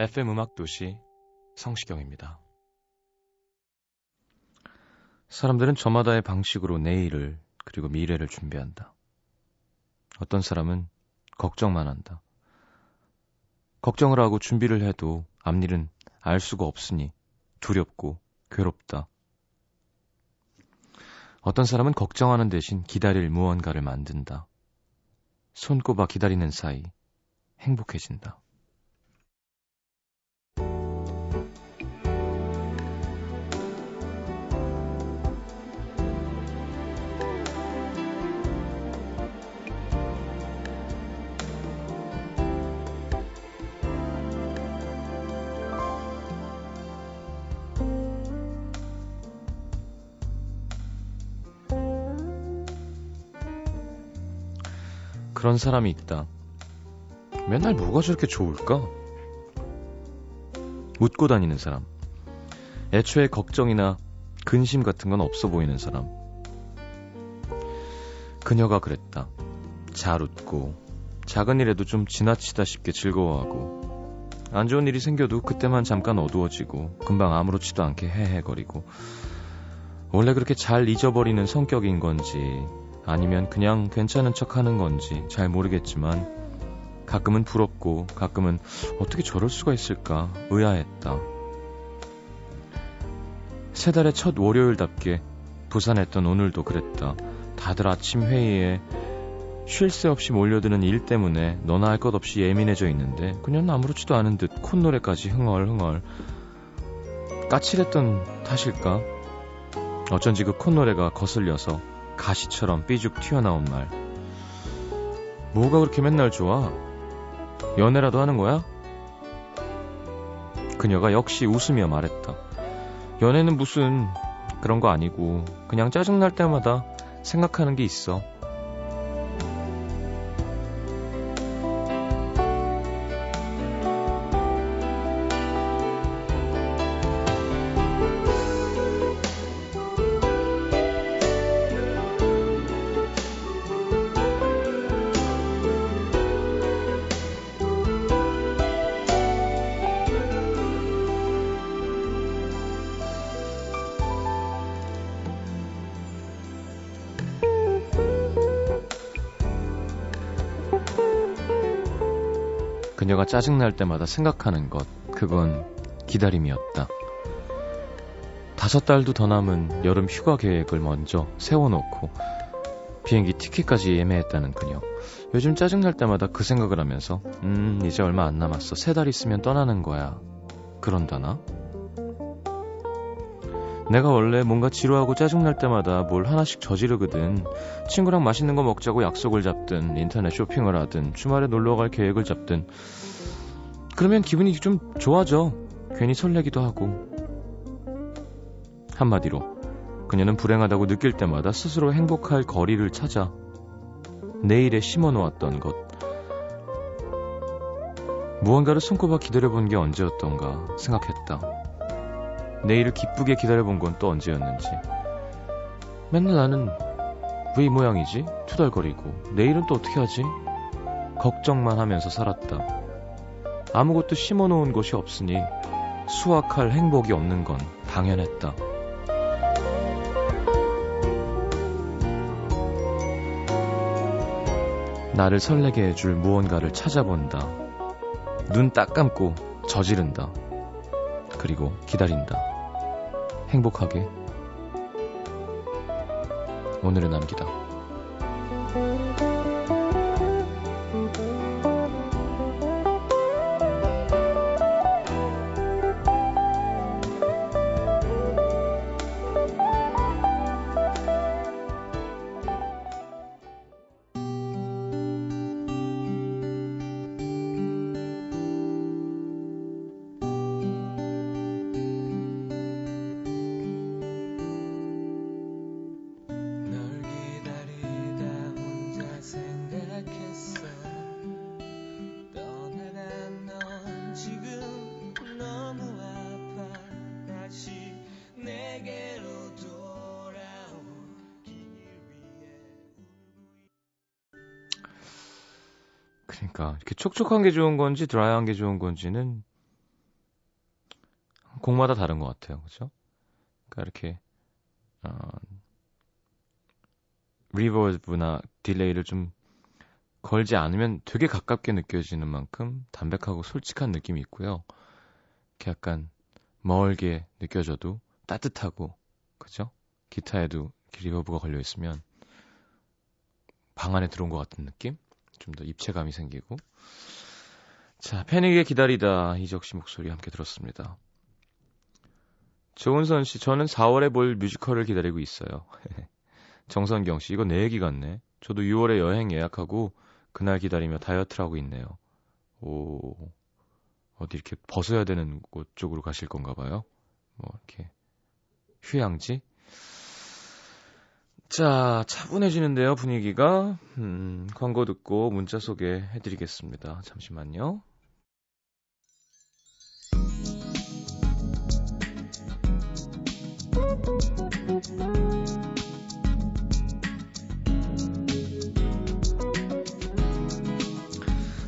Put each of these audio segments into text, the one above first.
FM 음악 도시 성시경입니다. 사람들은 저마다의 방식으로 내일을 그리고 미래를 준비한다. 어떤 사람은 걱정만 한다. 걱정을 하고 준비를 해도 앞일은 알 수가 없으니 두렵고 괴롭다. 어떤 사람은 걱정하는 대신 기다릴 무언가를 만든다. 손꼽아 기다리는 사이 행복해진다. 그런 사람이 있다. 맨날 뭐가 저렇게 좋을까? 웃고 다니는 사람. 애초에 걱정이나 근심 같은 건 없어 보이는 사람. 그녀가 그랬다. 잘 웃고, 작은 일에도 좀 지나치다 싶게 즐거워하고, 안 좋은 일이 생겨도 그때만 잠깐 어두워지고, 금방 아무렇지도 않게 헤헤거리고, 원래 그렇게 잘 잊어버리는 성격인 건지, 아니면 그냥 괜찮은 척 하는 건지 잘 모르겠지만 가끔은 부럽고 가끔은 어떻게 저럴 수가 있을까 의아했다. 세 달의 첫 월요일답게 부산했던 오늘도 그랬다. 다들 아침 회의에 쉴 새 없이 몰려드는 일 때문에 너나 할 것 없이 예민해져 있는데 그녀는 아무렇지도 않은 듯 콧노래까지 흥얼흥얼 까칠했던 탓일까? 어쩐지 그 콧노래가 거슬려서 가시처럼 삐죽 튀어나온 말. 뭐가 그렇게 맨날 좋아? 연애라도 하는 거야? 그녀가 역시 웃으며 말했다. 연애는 무슨 그런 거 아니고 그냥 짜증날 때마다 생각하는 게 있어. 그녀가 짜증날 때마다 생각하는 것, 그건 기다림이었다. 다섯 달도 더 남은 여름 휴가 계획을 먼저 세워놓고 비행기 티켓까지 예매했다는 그녀. 요즘 짜증날 때마다 그 생각을 하면서, 음, 이제 얼마 안 남았어. 세 달 있으면 떠나는 거야. 그런다나? 내가 원래 뭔가 지루하고 짜증날 때마다 뭘 하나씩 저지르거든. 친구랑 맛있는 거 먹자고 약속을 잡든, 인터넷 쇼핑을 하든, 주말에 놀러 갈 계획을 잡든. 그러면 기분이 좀 좋아져. 괜히 설레기도 하고. 한마디로, 그녀는 불행하다고 느낄 때마다 스스로 행복할 거리를 찾아 내일에 심어 놓았던 것. 무언가를 손꼽아 기다려본 게 언제였던가 생각했다. 내일을 기쁘게 기다려본 건 또 언제였는지. 맨날 나는 왜 이 모양이지? 투덜거리고. 내일은 또 어떻게 하지? 걱정만 하면서 살았다. 아무것도 심어 놓은 곳이 없으니 수확할 행복이 없는 건 당연했다. 나를 설레게 해줄 무언가를 찾아본다. 눈 딱 감고 저지른다. 그리고 기다린다. 행복하게. 오늘은 남기다. 그러니까 이렇게 촉촉한 게 좋은 건지 드라이한 게 좋은 건지는 곡마다 다른 것 같아요. 그죠? 그러니까 이렇게 어, reverb나 delay를 좀 걸지 않으면 되게 가깝게 느껴지는 만큼 담백하고 솔직한 느낌이 있고요. 이렇게 약간 멀게 느껴져도 따뜻하고 그죠? 기타에도 reverb가 걸려 있으면 방 안에 들어온 것 같은 느낌? 좀 더 입체감이 생기고. 자, 패닉에 기다리다 이적 씨 목소리 함께 들었습니다. 조은선 씨, 저는 4월에 볼 뮤지컬을 기다리고 있어요. 정선경 씨, 이거 내 얘기 같네. 저도 6월에 여행 예약하고 그날 기다리며 다이어트를 하고 있네요. 오, 어디 이렇게 벗어야 되는 곳 쪽으로 가실 건가 봐요. 뭐, 이렇게, 휴양지? 자, 차분해지는데요, 분위기가. 음, 광고 듣고 문자 소개해 드리겠습니다. 잠시만요.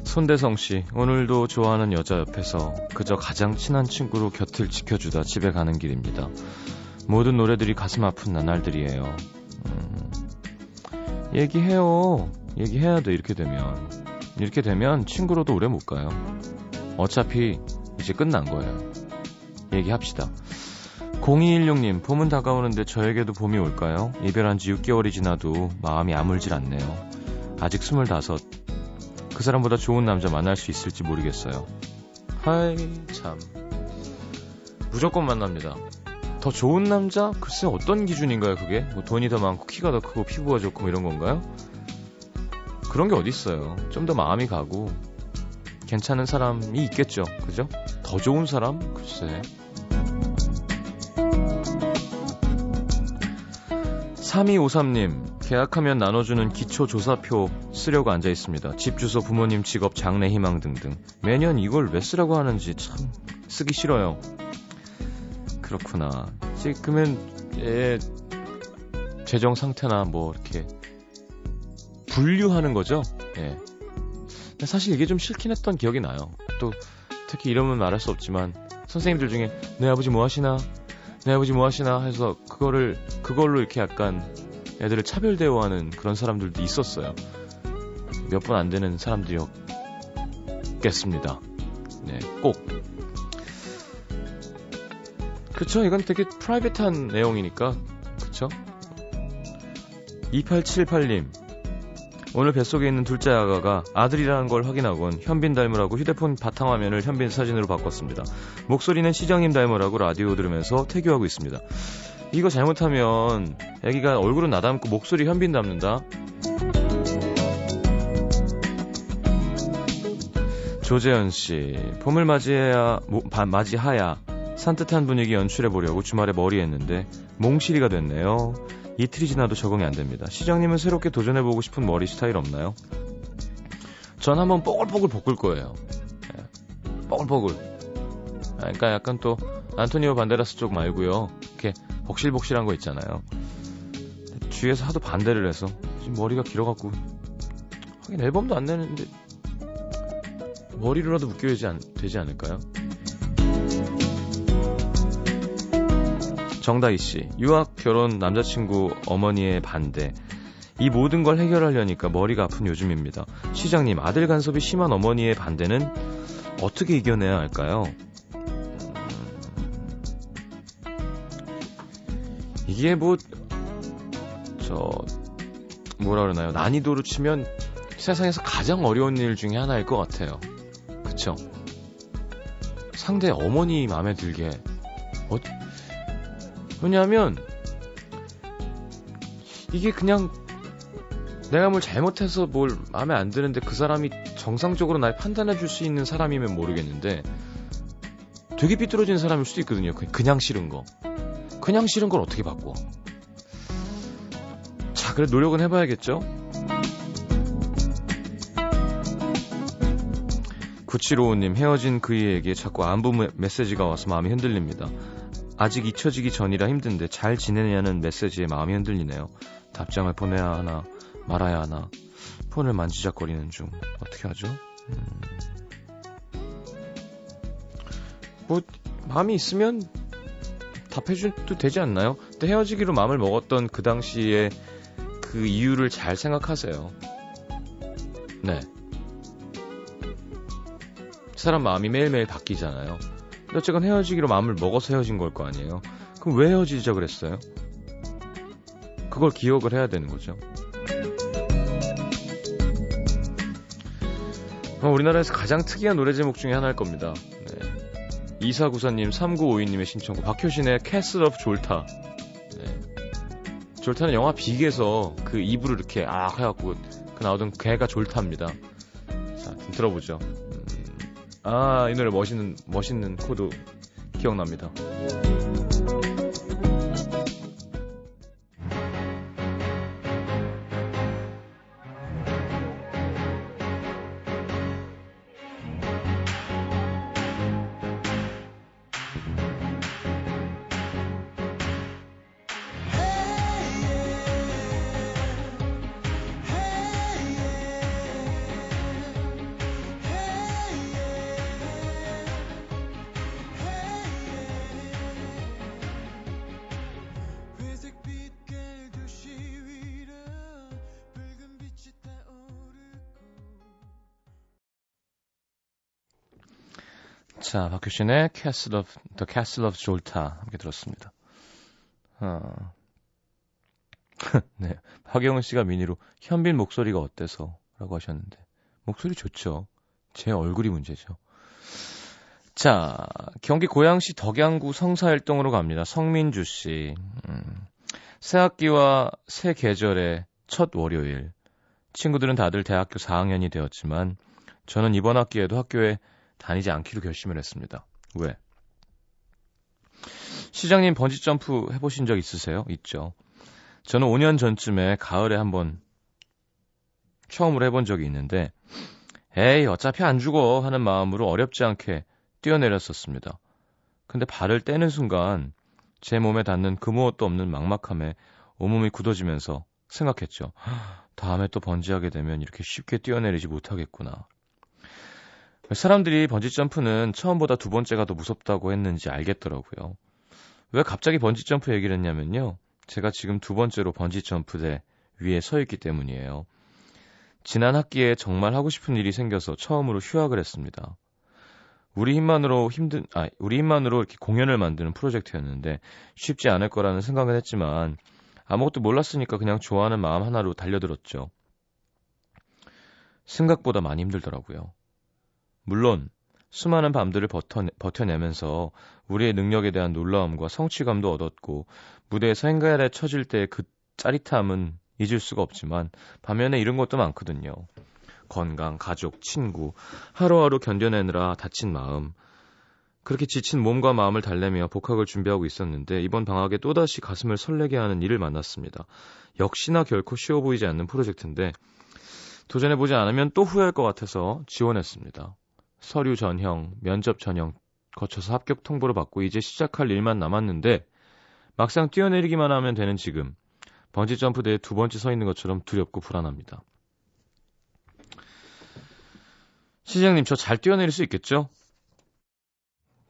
손대성 씨, 오늘도 좋아하는 여자 옆에서 그저 가장 친한 친구로 곁을 지켜주다 집에 가는 길입니다. 모든 노래들이 가슴 아픈 나날들이에요. 음, 얘기해요. 얘기해야 돼, 이렇게 되면. 이렇게 되면 친구로도 오래 못 가요. 어차피 이제 끝난 거예요. 얘기합시다. 0216님, 봄은 다가오는데 저에게도 봄이 올까요? 이별한 지 6개월이 지나도 마음이 아물질 않네요. 아직 25, 그 사람보다 좋은 남자 만날 수 있을지 모르겠어요. 하이, 참. 무조건 만납니다. 더 좋은 남자? 글쎄 어떤 기준인가요, 그게? 뭐 돈이 더 많고, 키가 더 크고, 피부가 좋고, 뭐 이런 건가요? 그런 게 어딨어요. 좀 더 마음이 가고, 괜찮은 사람이 있겠죠. 그죠? 더 좋은 사람? 글쎄. 3253님, 계약하면 나눠주는 기초조사표 쓰려고 앉아 있습니다. 집 주소, 부모님 직업, 장래 희망 등등. 매년 이걸 왜 쓰라고 하는지 참 쓰기 싫어요. 그렇구나. 지금은 예, 재정 상태나 뭐 이렇게 분류하는 거죠. 예. 사실 이게 좀 싫긴 했던 기억이 나요. 또 특히 이름은 말할 수 없지만 선생님들 중에 내 아버지 뭐 하시나 내 아버지 뭐 하시나 해서 그거를 그걸로 이렇게 약간 애들을 차별 대우하는 그런 사람들도 있었어요. 몇 번 안 되는 사람들이었겠습니다. 네, 꼭. 그쵸, 이건 되게 프라이빗한 내용이니까, 그쵸? 2878님, 오늘 뱃속에 있는 둘째 아가가 아들이라는 걸 확인하곤 현빈 닮으라고 휴대폰 바탕화면을 현빈 사진으로 바꿨습니다. 목소리는 시장님 닮으라고 라디오 들으면서 태교하고 있습니다. 이거 잘못하면 애기가 얼굴은 나 닮고 목소리 현빈 닮는다. 조재현 씨, 봄을 맞이해야 맞이하야 산뜻한 분위기 연출해 보려고 주말에 머리 했는데 몽실이가 됐네요. 이틀이 지나도 적응이 안 됩니다. 시장님은 새롭게 도전해 보고 싶은 머리 스타일 없나요? 전 한번 뽀글뽀글 볶을 거예요. 네. 뽀글뽀글. 그러니까 약간 또 안토니오 반데라스 쪽 말고요. 이렇게 복실복실한 거 있잖아요. 주위에서 하도 반대를 해서 지금 머리가 길어갖고 하긴 앨범도 안 내는데 머리로라도 묶여야지 않, 되지 않을까요? 정다희 씨, 유학, 결혼, 남자친구, 어머니의 반대. 이 모든 걸 해결하려니까 머리가 아픈 요즘입니다. 시장님, 아들 간섭이 심한 어머니의 반대는 어떻게 이겨내야 할까요? 이게 뭐, 저, 뭐라 그러나요? 난이도로 치면 세상에서 가장 어려운 일 중에 하나일 것 같아요. 그쵸? 상대 어머니 마음에 들게. 어, 왜냐하면, 이게 그냥 내가 뭘 잘못해서 뭘 마음에 안 드는데 그 사람이 정상적으로 날 판단해 줄 수 있는 사람이면 모르겠는데 되게 삐뚤어진 사람일 수도 있거든요. 그냥 싫은 거. 그냥 싫은 걸 어떻게 바꿔? 자, 그래 노력은 해봐야겠죠? 9755님 헤어진 그이에게 자꾸 안부 메시지가 와서 마음이 흔들립니다. 아직 잊혀지기 전이라 힘든데 잘 지내냐는 메시지에 마음이 흔들리네요. 답장을 보내야 하나 말아야 하나 폰을 만지작거리는 중 어떻게 하죠? 음. 뭐 마음이 있으면 답해줘도 되지 않나요? 근데 헤어지기로 마음을 먹었던 그 당시에 그 이유를 잘 생각하세요. 네. 사람 마음이 매일매일 바뀌잖아요. 어쨌건 헤어지기로 마음을 먹어서 헤어진 걸 거 아니에요. 그럼 왜 헤어지자 그랬어요? 그걸 기억을 해야 되는 거죠. 우리나라에서 가장 특이한 노래 제목 중에 하나일 겁니다. 네. 이사구사님, 3952님의 신청곡, 박효신의 Castle of Zoltar. 네. 졸타는 영화 빅에서 그 입으로 이렇게 아 해갖고 그 나오던 걔가 졸타입니다. 자, 들어보죠. 음, 아, 이 노래 멋있는, 멋있는 코드 기억납니다. 자, 박효신의 Castle of, The Castle of Jolta 함께 들었습니다. 어. 네. 박영은 씨가 미니로 현빈 목소리가 어때서? 라고 하셨는데. 목소리 좋죠. 제 얼굴이 문제죠. 자, 경기 고양시 덕양구 성사일동으로 갑니다. 성민주 씨. 음, 새 학기와 새 계절의 첫 월요일. 친구들은 다들 대학교 4학년이 되었지만 저는 이번 학기에도 학교에 다니지 않기로 결심을 했습니다. 왜? 시장님 번지점프 해보신 적 있으세요? 있죠. 저는 5년 전쯤에 가을에 한번 처음으로 해본 적이 있는데, 에이, 어차피 안 죽어 하는 마음으로 어렵지 않게 뛰어내렸었습니다. 근데 발을 떼는 순간 제 몸에 닿는 그 무엇도 없는 막막함에 온몸이 굳어지면서 생각했죠. 다음에 또 번지하게 되면 이렇게 쉽게 뛰어내리지 못하겠구나. 사람들이 번지점프는 처음보다 두 번째가 더 무섭다고 했는지 알겠더라고요. 왜 갑자기 번지점프 얘기를 했냐면요. 제가 지금 두 번째로 번지점프대 위에 서 있기 때문이에요. 지난 학기에 정말 하고 싶은 일이 생겨서 처음으로 휴학을 했습니다. 우리 힘만으로 힘든, 아, 우리 힘만으로 이렇게 공연을 만드는 프로젝트였는데 쉽지 않을 거라는 생각을 했지만 아무것도 몰랐으니까 그냥 좋아하는 마음 하나로 달려들었죠. 생각보다 많이 힘들더라고요. 물론 수많은 밤들을 버텨, 버텨 내면서 우리의 능력에 대한 놀라움과 성취감도 얻었고 무대에서 행가에 쳐질 때그 짜릿함은 잊을 수가 없지만 반면에 이런 것도 많거든요. 건강, 가족, 친구, 하루하루 견뎌내느라 다친 마음. 그렇게 지친 몸과 마음을 달래며 복학을 준비하고 있었는데 이번 방학에 또다시 가슴을 설레게 하는 일을 만났습니다. 역시나 결코 쉬워 보이지 않는 프로젝트인데 도전해보지 않으면 또 후회할 것 같아서 지원했습니다. 서류 전형, 면접 전형 거쳐서 합격 통보를 받고 이제 시작할 일만 남았는데 막상 뛰어내리기만 하면 되는 지금 번지 점프대에 두 번째 서 있는 것처럼 두렵고 불안합니다. 시장님, 저 잘 뛰어내릴 수 있겠죠?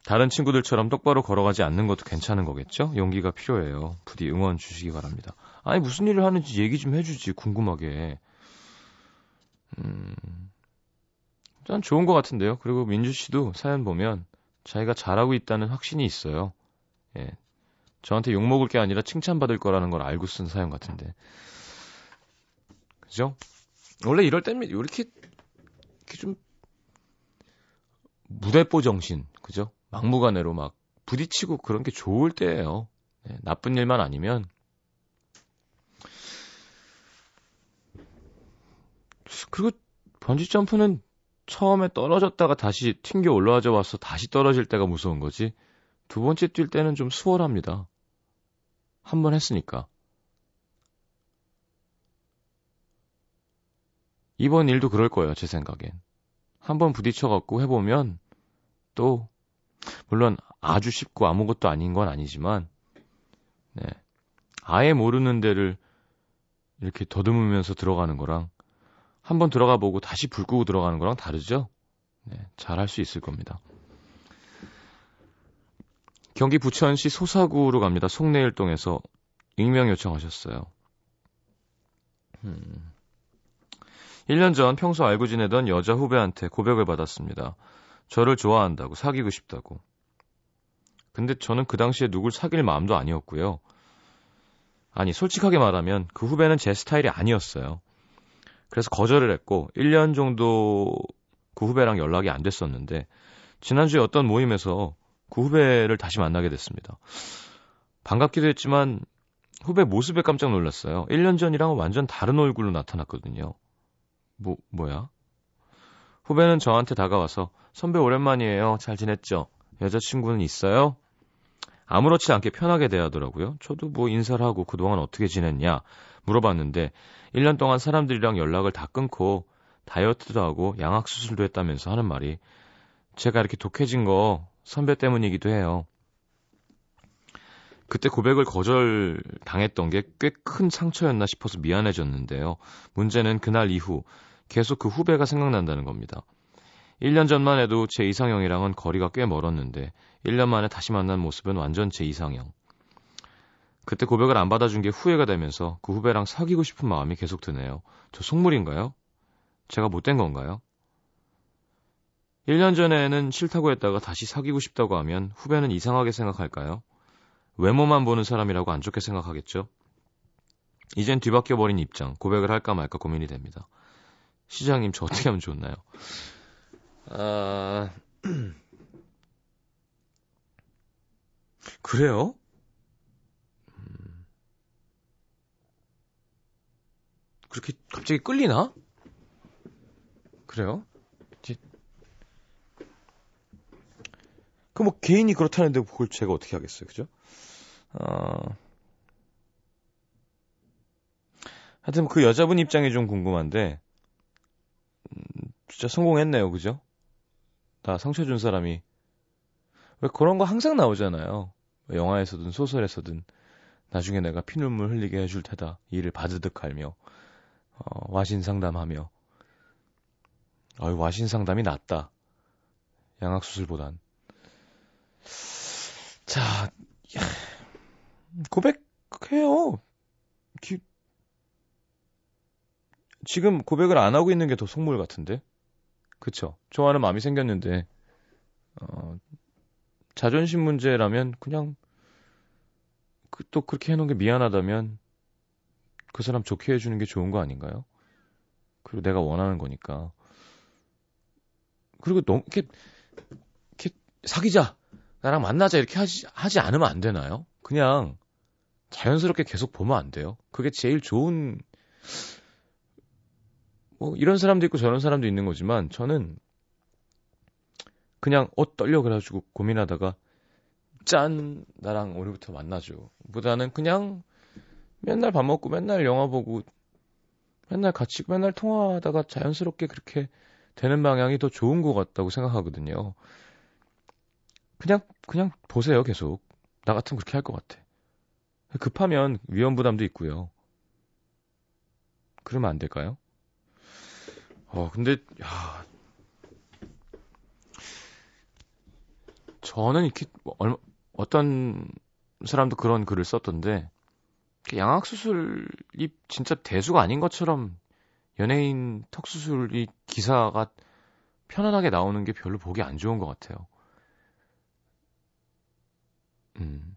다른 친구들처럼 똑바로 걸어가지 않는 것도 괜찮은 거겠죠? 용기가 필요해요. 부디 응원 주시기 바랍니다. 아니, 무슨 일을 하는지 얘기 좀 해주지, 궁금하게. 음, 전 좋은 것 같은데요. 그리고 민주 씨도 사연 보면 자기가 잘하고 있다는 확신이 있어요. 예. 저한테 욕먹을 게 아니라 칭찬받을 거라는 걸 알고 쓴 사연 같은데. 그죠? 원래 이럴 때면 이렇게, 이렇게 좀, 무대뽀 정신, 그죠? 막무가내로 막 부딪히고 그런 게 좋을 때예요. 네, 나쁜 일만 아니면. 그리고 번지 점프는 처음에 떨어졌다가 다시 튕겨 올라와져 와서 다시 떨어질 때가 무서운 거지. 두 번째 뛸 때는 좀 수월합니다. 한 번 했으니까. 이번 일도 그럴 거예요, 제 생각엔. 한 번 부딪혀갖고 해보면 또, 물론 아주 쉽고 아무것도 아닌 건 아니지만, 네. 아예 모르는 데를 이렇게 더듬으면서 들어가는 거랑 한번 들어가 보고 다시 불 끄고 들어가는 거랑 다르죠? 네, 잘 할 수 있을 겁니다. 경기 부천시 소사구로 갑니다. 송내일동에서 익명 요청하셨어요. 음. 1년 전 평소 알고 지내던 여자 후배한테 고백을 받았습니다. 저를 좋아한다고, 사귀고 싶다고. 근데 저는 그 당시에 누굴 사귈 마음도 아니었고요. 아니, 솔직하게 말하면 그 후배는 제 스타일이 아니었어요. 그래서 거절을 했고, 1년 정도 그 후배랑 연락이 안 됐었는데, 지난주에 어떤 모임에서 그 후배를 다시 만나게 됐습니다. 반갑기도 했지만, 후배 모습에 깜짝 놀랐어요. 1년 전이랑은 완전 다른 얼굴로 나타났거든요. 뭐, 뭐야? 후배는 저한테 다가와서, 선배 오랜만이에요. 잘 지냈죠? 여자친구는 있어요? 아무렇지 않게 편하게 대하더라고요. 저도 뭐 인사를 하고 그동안 어떻게 지냈냐 물어봤는데 1년 동안 사람들이랑 연락을 다 끊고 다이어트도 하고 양악 수술도 했다면서 하는 말이 제가 이렇게 독해진 거 선배 때문이기도 해요. 그때 고백을 거절 당했던 게 꽤 큰 상처였나 싶어서 미안해졌는데요. 문제는 그날 이후 계속 그 후배가 생각난다는 겁니다. 1년 전만 해도 제 이상형이랑은 거리가 꽤 멀었는데 1년 만에 다시 만난 모습은 완전 제 이상형. 그때 고백을 안 받아준 게 후회가 되면서 그 후배랑 사귀고 싶은 마음이 계속 드네요. 저 속물인가요? 제가 못된 건가요? 1년 전에는 싫다고 했다가 다시 사귀고 싶다고 하면 후배는 이상하게 생각할까요? 외모만 보는 사람이라고 안 좋게 생각하겠죠? 이젠 뒤바뀌어 버린 입장, 고백을 할까 말까 고민이 됩니다. 시장님, 저 어떻게 하면 좋나요? 아, 그래요? 음. 그렇게 갑자기 끌리나? 그래요? 그 뭐 개인이 그렇다는데 그걸 제가 어떻게 하겠어요, 그죠? 어... 하여튼 그 여자분 입장이 좀 궁금한데, 음, 진짜 성공했네요, 그죠? 다 상처 준 사람이 왜 그런 거 항상 나오잖아요. 영화에서든 소설에서든 나중에 내가 피눈물 흘리게 해줄 테다. 이를 바드득 할며 어, 와신 상담하며 어이 와신 상담이 낫다. 양악 수술보단. 자 고백해요. 기... 지금 고백을 안 하고 있는 게 더 속물 같은데. 그쵸? 좋아하는 마음이 생겼는데 어, 자존심 문제라면 그냥 그, 또 그렇게 해놓은 게 미안하다면 그 사람 좋게 해주는 게 좋은 거 아닌가요? 그리고 내가 원하는 거니까. 그리고 너무 이렇게, 이렇게 사귀자, 나랑 만나자 이렇게 하지 하지 않으면 안 되나요? 그냥 자연스럽게 계속 보면 안 돼요. 그게 제일 좋은 뭐 이런 사람도 있고 저런 사람도 있는 거지만 저는 그냥 어 떨려 그래가지고 고민하다가 짠 나랑 오늘부터 만나죠. 보다는 그냥 맨날 밥 먹고 맨날 영화 보고 맨날 같이 맨날 통화하다가 자연스럽게 그렇게 되는 방향이 더 좋은 것 같다고 생각하거든요. 그냥 그냥 보세요 계속 나 같으면 그렇게 할 것 같아. 급하면 위험 부담도 있고요. 그러면 안 될까요? 어 근데 야 저는 이렇게 뭐 얼마, 어떤 사람도 그런 글을 썼던데 양악 수술이 진짜 대수가 아닌 것처럼 연예인 턱 수술이 기사가 편안하게 나오는 게 별로 보기 안 좋은 것 같아요. 음.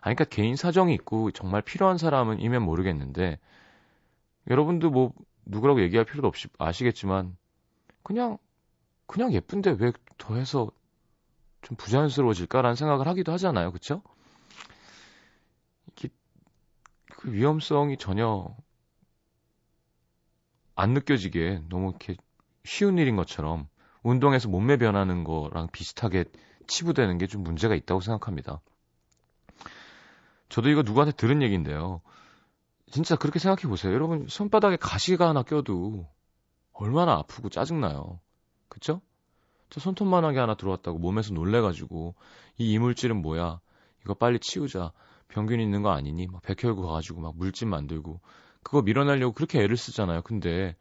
아니, 그러니까 개인 사정이 있고 정말 필요한 사람은 이면 모르겠는데 여러분도 뭐 누구라고 얘기할 필요도 없이 아시겠지만 그냥 그냥 예쁜데 왜 더해서 좀 부자연스러워질까라는 생각을 하기도 하잖아요. 그쵸? 이게 그 위험성이 전혀 안 느껴지게 너무 이렇게 쉬운 일인 것처럼 운동에서 몸매 변하는 거랑 비슷하게 치부되는 게 좀 문제가 있다고 생각합니다. 저도 이거 누구한테 들은 얘기인데요. 진짜 그렇게 생각해 보세요. 여러분 손바닥에 가시가 하나 껴도 얼마나 아프고 짜증나요. 그쵸? 저 손톱만하게 하나 들어왔다고 몸에서 놀래가지고 이 이물질은 뭐야? 이거 빨리 치우자. 병균 있는 거 아니니? 막 백혈구 가가지고 막 물집 만들고 그거 밀어내려고 그렇게 애를 쓰잖아요. 근데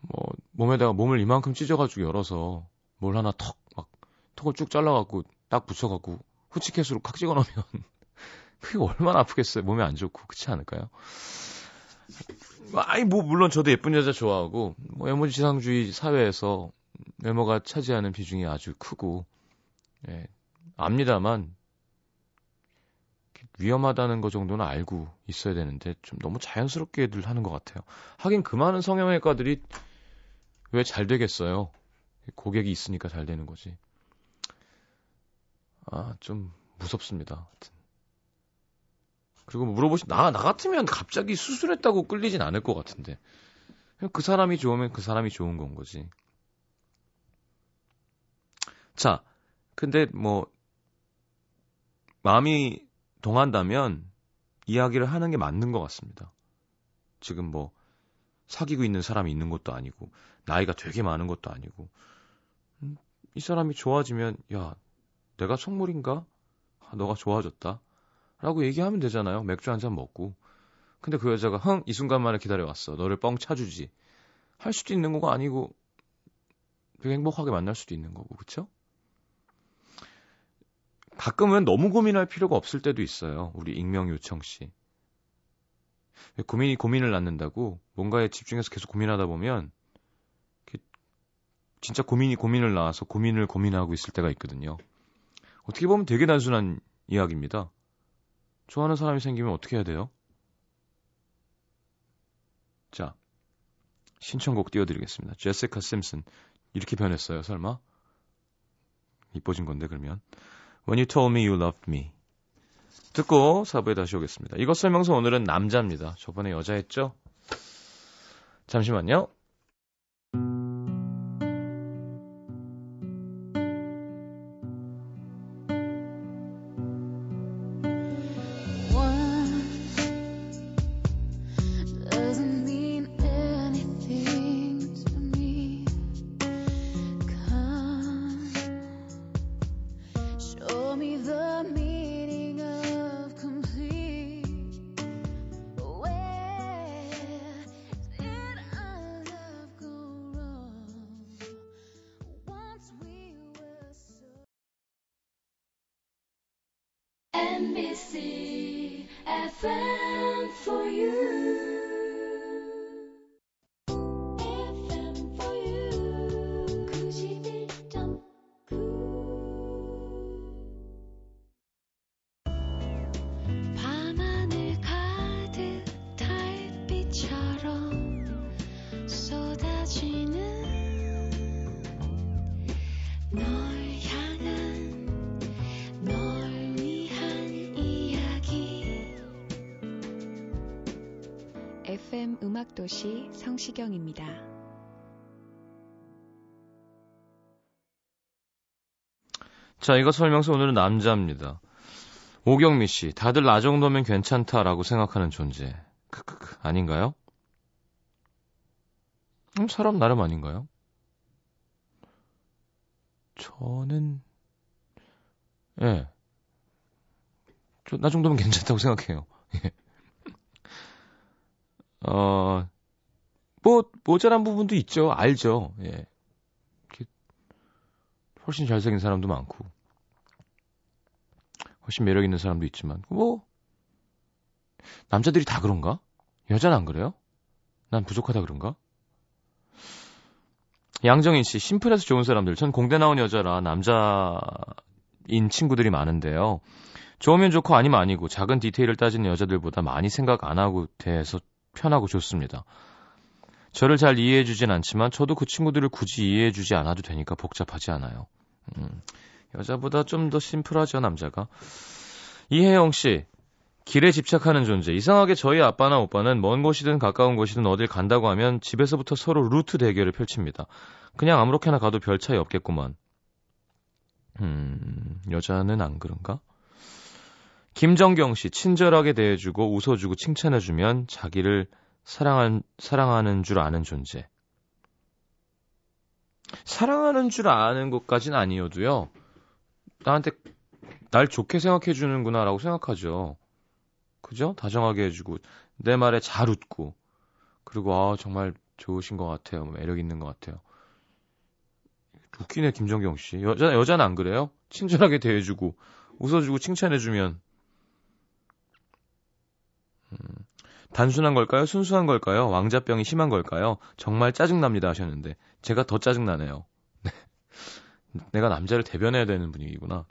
뭐 몸에다가 몸을 이만큼 찢어가지고 열어서 뭘 하나 턱 막 턱을 쭉 잘라갖고 딱 붙여갖고 후치켓으로 칵 찍어놓으면 그게 얼마나 아프겠어요. 몸에 안 좋고 그렇지 않을까요? 아니 뭐 물론 저도 예쁜 여자 좋아하고 뭐 외모 지상주의 사회에서 외모가 차지하는 비중이 아주 크고 예, 압니다만 위험하다는 거 정도는 알고 있어야 되는데 좀 너무 자연스럽게들 하는 것 같아요. 하긴 그 많은 성형외과들이 왜 잘 되겠어요? 고객이 있으니까 잘 되는 거지. 아, 좀 무섭습니다. 하여튼. 그리고 물어보시, 나, 나 같으면 갑자기 수술했다고 끌리진 않을 것 같은데. 그 사람이 좋으면 그 사람이 좋은 건 거지. 자, 근데 뭐, 마음이 동한다면 이야기를 하는 게 맞는 것 같습니다. 지금 뭐, 사귀고 있는 사람이 있는 것도 아니고, 나이가 되게 많은 것도 아니고, 음, 이 사람이 좋아지면, 야, 내가 속물인가? 아, 너가 좋아졌다. 라고 얘기하면 되잖아요. 맥주 한 잔 먹고. 근데 그 여자가 흥, 이 순간만을 기다려왔어. 너를 뻥 차주지. 할 수도 있는 거가 아니고, 되게 행복하게 만날 수도 있는 거고, 그쵸? 가끔은 너무 고민할 필요가 없을 때도 있어요. 우리 익명 요청 씨. 고민이 고민을 낳는다고 뭔가에 집중해서 계속 고민하다 보면 진짜 고민이 고민을 낳아서 고민을 고민하고 있을 때가 있거든요. 어떻게 보면 되게 단순한 이야기입니다. 좋아하는 사람이 생기면 어떻게 해야 돼요? 자, 신청곡 띄워드리겠습니다. 제시카 심슨. 이렇게 변했어요, 설마? 이뻐진 건데, 그러면. When You Told Me You Loved Me. 듣고 사부에 다시 오겠습니다. 이것 설명서 오늘은 남자입니다. 저번에 여자였죠? 잠시만요. 음악도시 성시경입니다. 자, 이거 설명서 오늘은 남자입니다. 오경미 씨, 다들 나 정도면 괜찮다라고 생각하는 존재. 크크크, 아닌가요? 음, 사람 나름 아닌가요? 저는, 예. 저, 나 정도면 괜찮다고 생각해요. 예. 어, 뭐, 모자란 부분도 있죠. 알죠. 예. 훨씬 잘생긴 사람도 많고, 훨씬 매력 있는 사람도 있지만, 뭐, 남자들이 다 그런가? 여자는 안 그래요? 난 부족하다 그런가? 양정인 씨, 심플해서 좋은 사람들. 전 공대 나온 여자라 남자인 친구들이 많은데요. 좋으면 좋고 아니면 아니고 작은 디테일을 따지는 여자들보다 많이 생각 안 하고 대해서 편하고 좋습니다. 저를 잘 이해해 주진 않지만 저도 그 친구들을 굳이 이해해 주지 않아도 되니까 복잡하지 않아요. 음, 여자보다 좀 더 심플하죠, 남자가. 이혜영 씨, 길에 집착하는 존재. 이상하게 저희 아빠나 오빠는 먼 곳이든 가까운 곳이든 어딜 간다고 하면 집에서부터 서로 루트 대결을 펼칩니다. 그냥 아무렇게나 가도 별 차이 없겠구만. 음, 여자는 안 그런가? 김정경 씨, 친절하게 대해주고 웃어주고 칭찬해주면 자기를 사랑한, 사랑하는 줄 아는 존재. 사랑하는 줄 아는 것까진 아니어도요, 나한테 날 좋게 생각해 주는구나라고 생각하죠. 그죠? 다정하게 해주고, 내 말에 잘 웃고 그리고 아 정말 좋으신 것 같아요. 뭐 매력 있는 것 같아요. 웃기네 김정경 씨. 여자 여자는 안 그래요? 친절하게 대해주고 웃어주고 칭찬해주면 음, 단순한 걸까요? 순수한 걸까요? 왕자병이 심한 걸까요? 정말 짜증납니다 하셨는데 제가 더 짜증나네요. 네. 내가 남자를 대변해야 되는 분위기구나.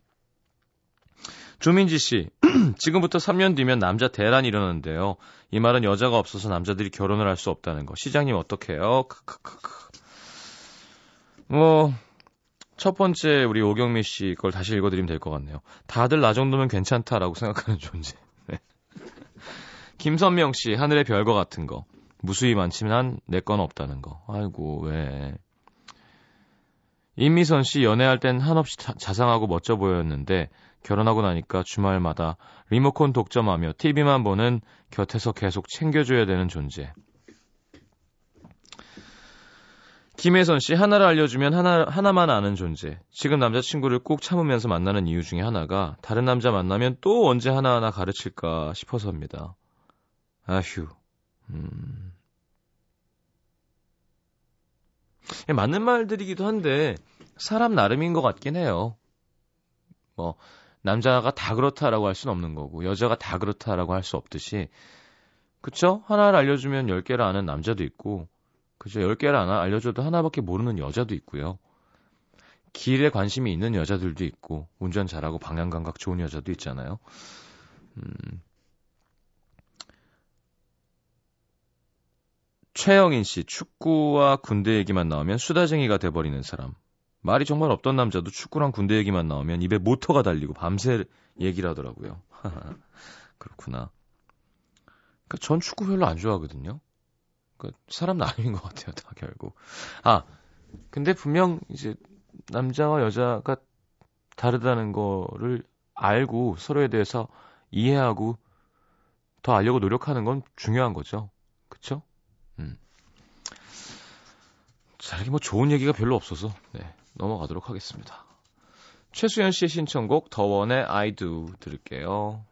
조민지 씨, 지금부터 3년 뒤면 남자 대란이 일어나는데요. 이 말은 여자가 없어서 남자들이 결혼을 할 수 없다는 거. 시장님 어떡해요? 크크크크. 뭐, 첫 번째 우리 오경미 씨 걸 다시 읽어드리면 될 것 같네요. 다들 나 정도면 괜찮다라고 생각하는 존재. 네. 김선명 씨, 하늘의 별거 같은 거. 무수히 많지만 내 건 없다는 거. 아이고, 왜. 임미선 씨, 연애할 땐 한없이 자, 자상하고 멋져 보였는데, 결혼하고 나니까 주말마다 리모컨 독점하며 TV만 보는 곁에서 계속 챙겨줘야 되는 존재. 김혜선 씨, 하나를 알려주면 하나, 하나만 아는 존재. 지금 남자친구를 꼭 참으면서 만나는 이유 중에 하나가 다른 남자 만나면 또 언제 하나하나 가르칠까 싶어서입니다. 아휴, 음. 맞는 말들이기도 한데, 사람 나름인 것 같긴 해요. 뭐, 남자가 다 그렇다라고 할 수는 없는 거고, 여자가 다 그렇다라고 할 수 없듯이, 그쵸? 하나를 알려주면 10개를 아는 남자도 있고, 그죠? 10개를 하나 알려줘도 하나밖에 모르는 여자도 있고요. 길에 관심이 있는 여자들도 있고, 운전 잘하고 방향 감각 좋은 여자도 있잖아요. 음. 최영인 씨, 축구와 군대 얘기만 나오면 수다쟁이가 돼버리는 사람. 말이 정말 없던 남자도 축구랑 군대 얘기만 나오면 입에 모터가 달리고 밤새 얘기를 하더라고요. 그렇구나. 그러니까 전 축구 별로 안 좋아하거든요. 그 사람 나름인 것 같아요, 다 결국. 아, 근데 분명 이제 남자와 여자가 다르다는 거를 알고 서로에 대해서 이해하고 더 알려고 노력하는 건 중요한 거죠. 그쵸? 음. 자, 이렇게 뭐 좋은 얘기가 별로 없어서, 네, 넘어가도록 하겠습니다. 최수연 씨의 신청곡, 더원의 I Do 들을게요.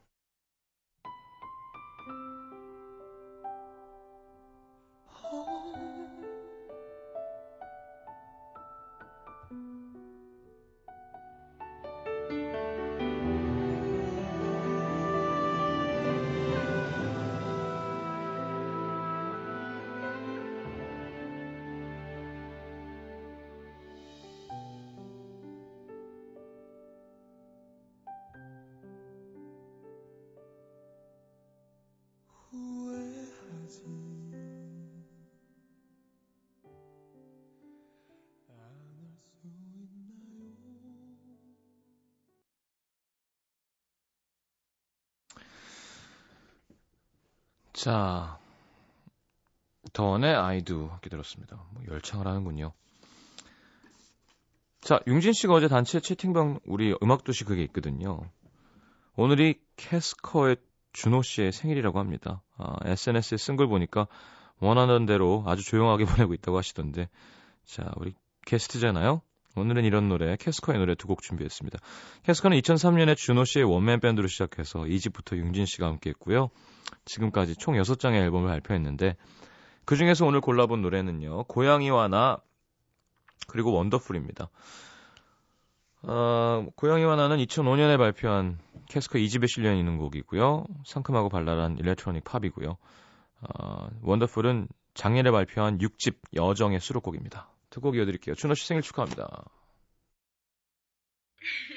자, 더원의 I Do 함께 들었습니다. 뭐 열창을 하는군요. 자, 융진 씨가 어제 단체 채팅방 우리 음악도시 그게 있거든요. 오늘이 캐스커의 준호 씨의 생일이라고 합니다. 아, SNS에 쓴 걸 보니까 원하는 대로 아주 조용하게 보내고 있다고 하시던데. 자, 우리 게스트잖아요. 오늘은 이런 노래, 캐스커의 노래 두 곡 준비했습니다. 캐스커는 2003년에 준호 씨의 원맨 밴드로 시작해서 2집부터 융진 씨가 함께 했고요. 지금까지 총 6장의 앨범을 발표했는데 그 중에서 오늘 골라본 노래는요. 고양이와 나 그리고 Wonderful입니다. 어, 고양이와 나는 2005년에 발표한 캐스커 2집에 실려 있는 곡이고요. 상큼하고 발랄한 electronic 팝이고요. 어, Wonderful은 작년에 발표한 6집 여정의 수록곡입니다. 두 곡 이어드릴게요. 준호 씨 생일 축하합니다.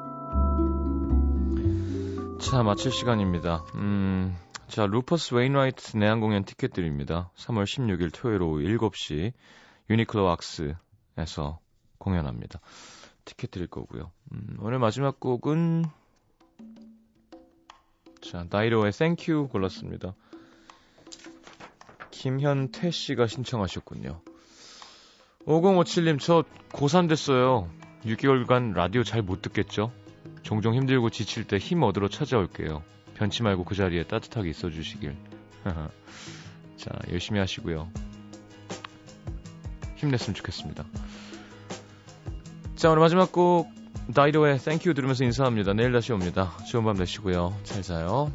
자, 마칠 시간입니다. 음, 자, 루퍼스 웨인라이트 내한 공연 티켓 드립니다. 3월 16일 토요일 오후 7시 유니클로 악스에서 공연합니다. 티켓 드릴 거고요. 음, 오늘 마지막 곡은 자, 나이로의 땡큐 골랐습니다. 김현태 씨가 신청하셨군요. 5057님, 저 고3 됐어요. 6개월간 라디오 잘 못 듣겠죠? 종종 힘들고 지칠 때 힘 얻으러 찾아올게요. 변치 말고 그 자리에 따뜻하게 있어 주시길. 자, 열심히 하시고요. 힘냈으면 좋겠습니다. 자, 오늘 마지막 곡, 나이로의 땡큐 들으면서 인사합니다. 내일 다시 옵니다. 좋은 밤 되시고요. 잘 자요.